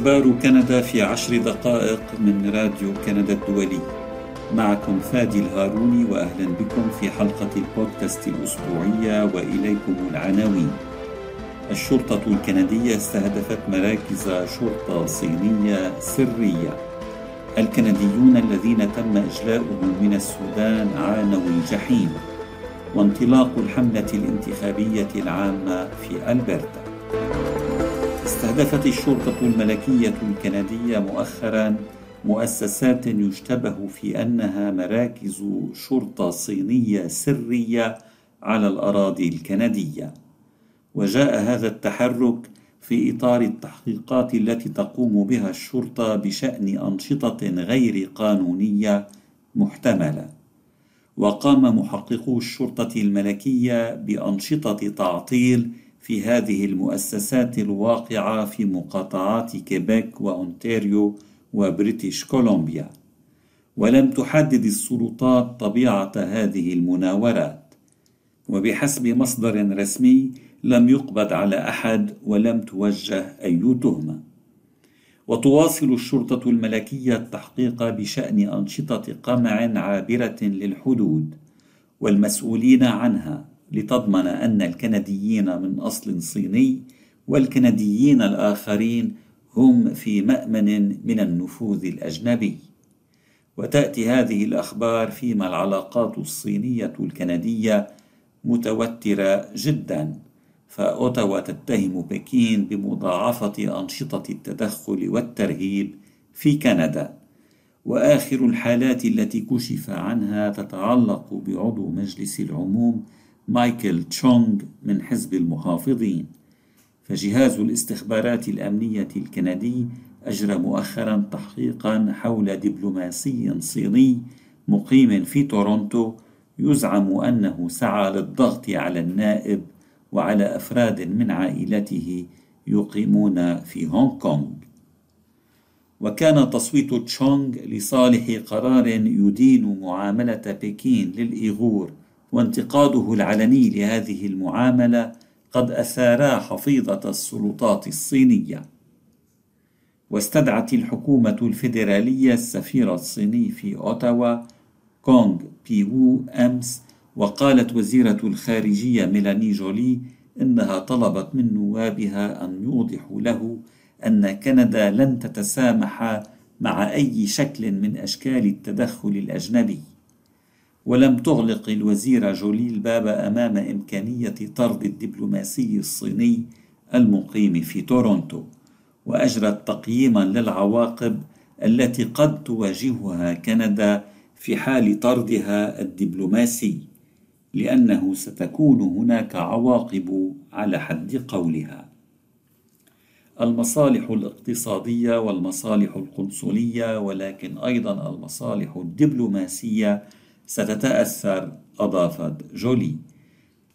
أخبار كندا في عشر دقائق من راديو كندا الدولي. معكم فادي الهاروني وأهلا بكم في حلقة البودكاست الأسبوعية وإليكم العناوين. الشرطة الكندية استهدفت مراكز شرطة صينية سرية. الكنديون الذين تم إجلاؤهم من السودان عانوا الجحيم. وانطلاق الحملة الانتخابية العامة في ألبرتا. استهدفت الشرطة الملكية الكندية مؤخرا مؤسسات يشتبه في أنها مراكز شرطة صينية سرية على الأراضي الكندية. وجاء هذا التحرك في إطار التحقيقات التي تقوم بها الشرطة بشأن أنشطة غير قانونية محتملة. وقام محققو الشرطة الملكية بأنشطة تعطيل في هذه المؤسسات الواقعة في مقاطعات كيبيك وأونتاريو وبريتش كولومبيا. ولم تحدد السلطات طبيعة هذه المناورات. وبحسب مصدر رسمي لم يقبض على أحد ولم توجه أي تهمة. وتواصل الشرطة الملكية التحقيق بشأن أنشطة قمع عابرة للحدود والمسؤولين عنها. لتضمن أن الكنديين من أصل صيني والكنديين الآخرين هم في مأمن من النفوذ الأجنبي. وتأتي هذه الأخبار فيما العلاقات الصينية الكندية متوترة جدا فأوتاوا تتهم بكين بمضاعفة أنشطة التدخل والترهيب في كندا. وآخر الحالات التي كشف عنها تتعلق بعضو مجلس العموم مايكل تشونغ من حزب المحافظين. فجهاز الاستخبارات الأمنية الكندي أجرى مؤخرا تحقيقا حول دبلوماسي صيني مقيم في تورونتو يزعم أنه سعى للضغط على النائب وعلى أفراد من عائلته يقيمون في هونغ كونغ. وكان تصويت تشونغ لصالح قرار يدين معاملة بكين للإيغور وانتقاده العلني لهذه المعاملة قد أثارا حفيظة السلطات الصينية. واستدعت الحكومة الفيدرالية السفير الصيني في أوتاوا كونغ بيوو أمس وقالت وزيرة الخارجية ميلاني جولي إنها طلبت من نوابها أن يوضحوا له أن كندا لن تتسامح مع أي شكل من أشكال التدخل الأجنبي. ولم تغلق الوزيرة جولي الباب أمام إمكانية طرد الدبلوماسي الصيني المقيم في تورونتو وأجرت تقييما للعواقب التي قد تواجهها كندا في حال طردها الدبلوماسي لأنه ستكون هناك عواقب على حد قولها. المصالح الاقتصادية والمصالح القنصلية ولكن أيضا المصالح الدبلوماسية ستتأثر أضافت جولي.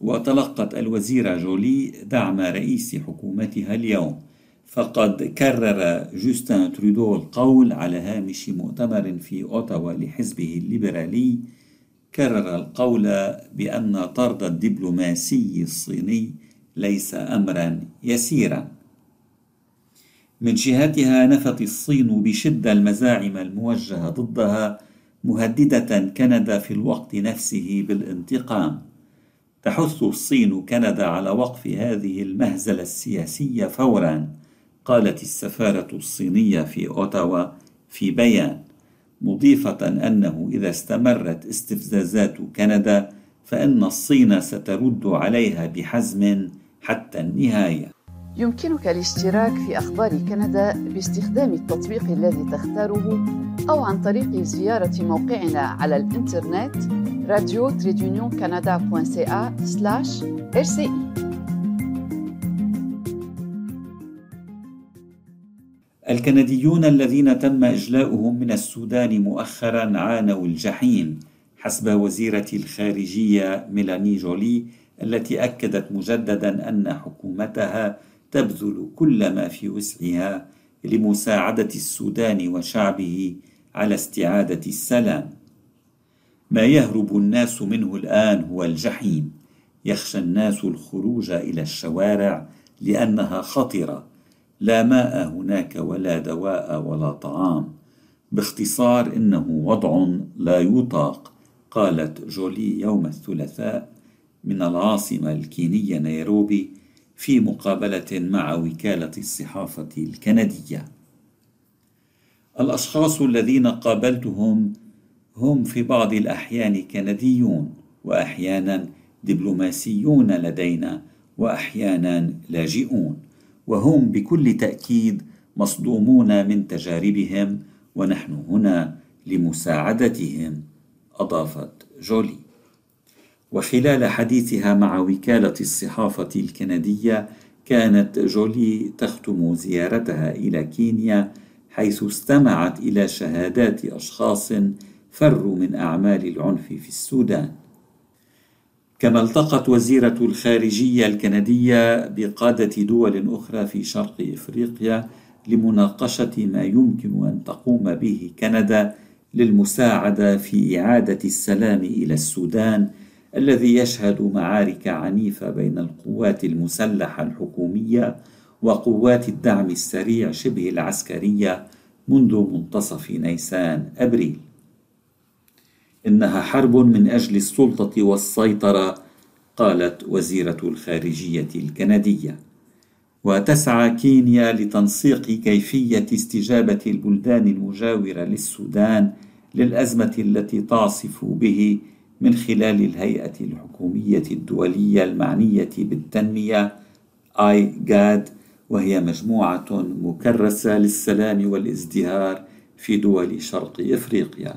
وتلقت الوزيرة جولي دعم رئيس حكومتها اليوم. فقد كرر جوستن ترودو القول على هامش مؤتمر في أوتاوا لحزبه الليبرالي. كرر القول بأن طرد الدبلوماسي الصيني ليس أمرا يسيرا. من جهتها نفت الصين بشدة المزاعم الموجهة ضدها مهددة كندا في الوقت نفسه بالانتقام. تحث الصين كندا على وقف هذه المهزلة السياسية فورا قالت السفارة الصينية في أوتاوا في بيان مضيفة أنه إذا استمرت استفزازات كندا فإن الصين سترد عليها بحزم حتى النهاية. يمكنك الاشتراك في أخبار كندا باستخدام التطبيق الذي تختاره أو عن طريق زيارة موقعنا على الإنترنت radio canada.ca rci الكنديون الذين تم إجلاؤهم من السودان مؤخرا عانوا الجحيم حسب وزيرة الخارجية ميلاني جولي التي أكدت مجددا أن حكومتها تبذل كل ما في وسعها لمساعدة السودان وشعبه على استعادة السلام. ما يهرب الناس منه الآن هو الجحيم، يخشى الناس الخروج إلى الشوارع لأنها خطرة، لا ماء هناك ولا دواء ولا طعام. باختصار إنه وضع لا يطاق قالت جولي يوم الثلاثاء من العاصمة الكينية نيروبي في مقابلة مع وكالة الصحافة الكندية. الأشخاص الذين قابلتهم هم في بعض الأحيان كنديون وأحيانا دبلوماسيون لدينا وأحيانا لاجئون. وهم بكل تأكيد مصدومون من تجاربهم ونحن هنا لمساعدتهم أضافت جولي. وخلال حديثها مع وكالة الصحافة الكندية كانت جولي تختم زيارتها إلى كينيا حيث استمعت إلى شهادات أشخاص فروا من أعمال العنف في السودان. كما التقت وزيرة الخارجية الكندية بقادة دول أخرى في شرق إفريقيا لمناقشة ما يمكن أن تقوم به كندا للمساعدة في إعادة السلام إلى السودان الذي يشهد معارك عنيفة بين القوات المسلحة الحكومية وقوات الدعم السريع شبه العسكرية منذ منتصف نيسان أبريل. إنها حرب من أجل السلطة والسيطرة قالت وزيرة الخارجية الكندية. وتسعى كينيا لتنسيق كيفية استجابة البلدان المجاورة للسودان للأزمة التي تعصف به من خلال الهيئة الحكومية الدولية المعنية بالتنمية آي جاد وهي مجموعة مكرسة للسلام والازدهار في دول شرق إفريقيا.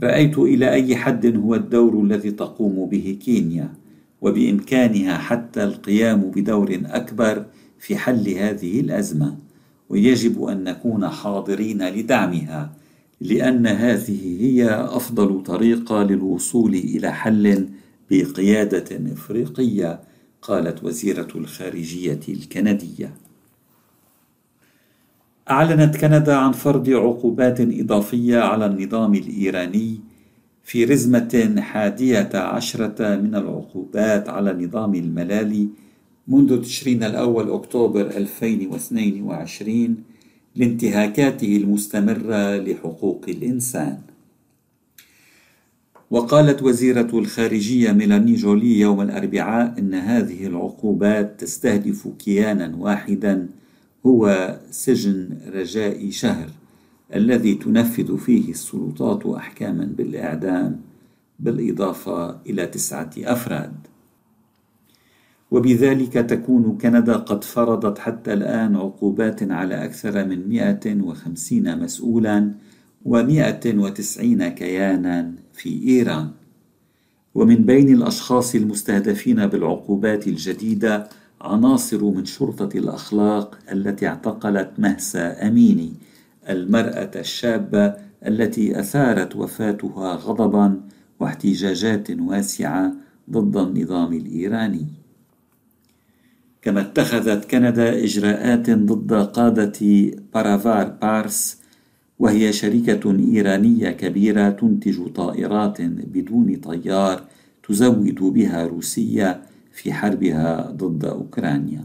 رأيت إلى أي حد هو الدور الذي تقوم به كينيا وبإمكانها حتى القيام بدور أكبر في حل هذه الأزمة. ويجب أن نكون حاضرين لدعمها. لأن هذه هي أفضل طريقة للوصول إلى حل بقيادة إفريقية قالت وزيرة الخارجية الكندية. أعلنت كندا عن فرض عقوبات إضافية على النظام الإيراني في رزمة حادية عشرة من العقوبات على نظام الملالي منذ تشرين الأول أكتوبر 2022 لانتهاكاته المستمرة لحقوق الإنسان. وقالت وزيرة الخارجية ميلاني جولي يوم الأربعاء إن هذه العقوبات تستهدف كيانا واحدا هو سجن رجاء شهر الذي تنفذ فيه السلطات أحكاما بالإعدام بالإضافة إلى تسعة أفراد. وبذلك تكون كندا قد فرضت حتى الآن عقوبات على أكثر من 150 مسؤولا و190 كيانا في إيران. ومن بين الأشخاص المستهدفين بالعقوبات الجديدة عناصر من شرطة الأخلاق التي اعتقلت مهسا أميني المرأة الشابة التي أثارت وفاتها غضبا واحتجاجات واسعة ضد النظام الإيراني. كما اتخذت كندا إجراءات ضد قادة بارافار بارس وهي شركة إيرانية كبيرة تنتج طائرات بدون طيار تزود بها روسيا في حربها ضد أوكرانيا.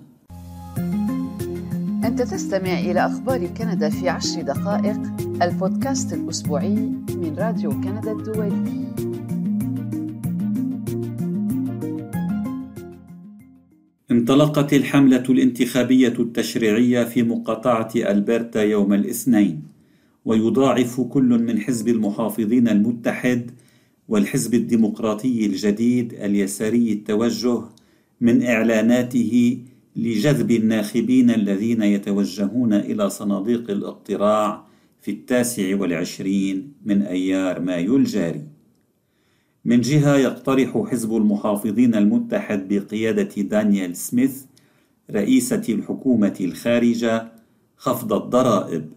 أنت تستمع إلى أخبار كندا في عشر دقائق البودكاست الأسبوعي من راديو كندا الدولي. انطلقت الحملة الانتخابية التشريعية في مقاطعة ألبرتا يوم الاثنين ويضاعف كل من حزب المحافظين المتحد والحزب الديمقراطي الجديد اليساري التوجه من إعلاناته لجذب الناخبين الذين يتوجهون إلى صناديق الاقتراع في التاسع والعشرين من أيار مايو الجاري. من جهة يقترح حزب المحافظين المتحد بقيادة دانيال سميث رئيسة الحكومة الخارجة خفض الضرائب.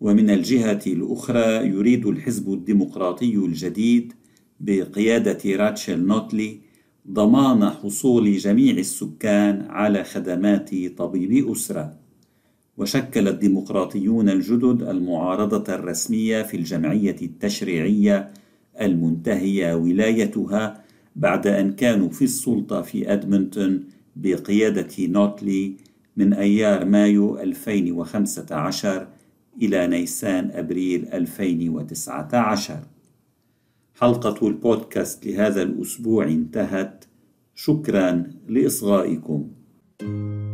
ومن الجهة الأخرى يريد الحزب الديمقراطي الجديد بقيادة راتشل نوتلي ضمان حصول جميع السكان على خدمات طبيب أسرة. وشكل الديمقراطيون الجدد المعارضة الرسمية في الجمعية التشريعية المنتهية ولايتها بعد أن كانوا في السلطة في أدمنتون بقيادة نوتلي من أيار مايو 2015 إلى نيسان أبريل 2019 حلقة البودكاست لهذا الأسبوع انتهت. شكرا لإصغائكم. thank you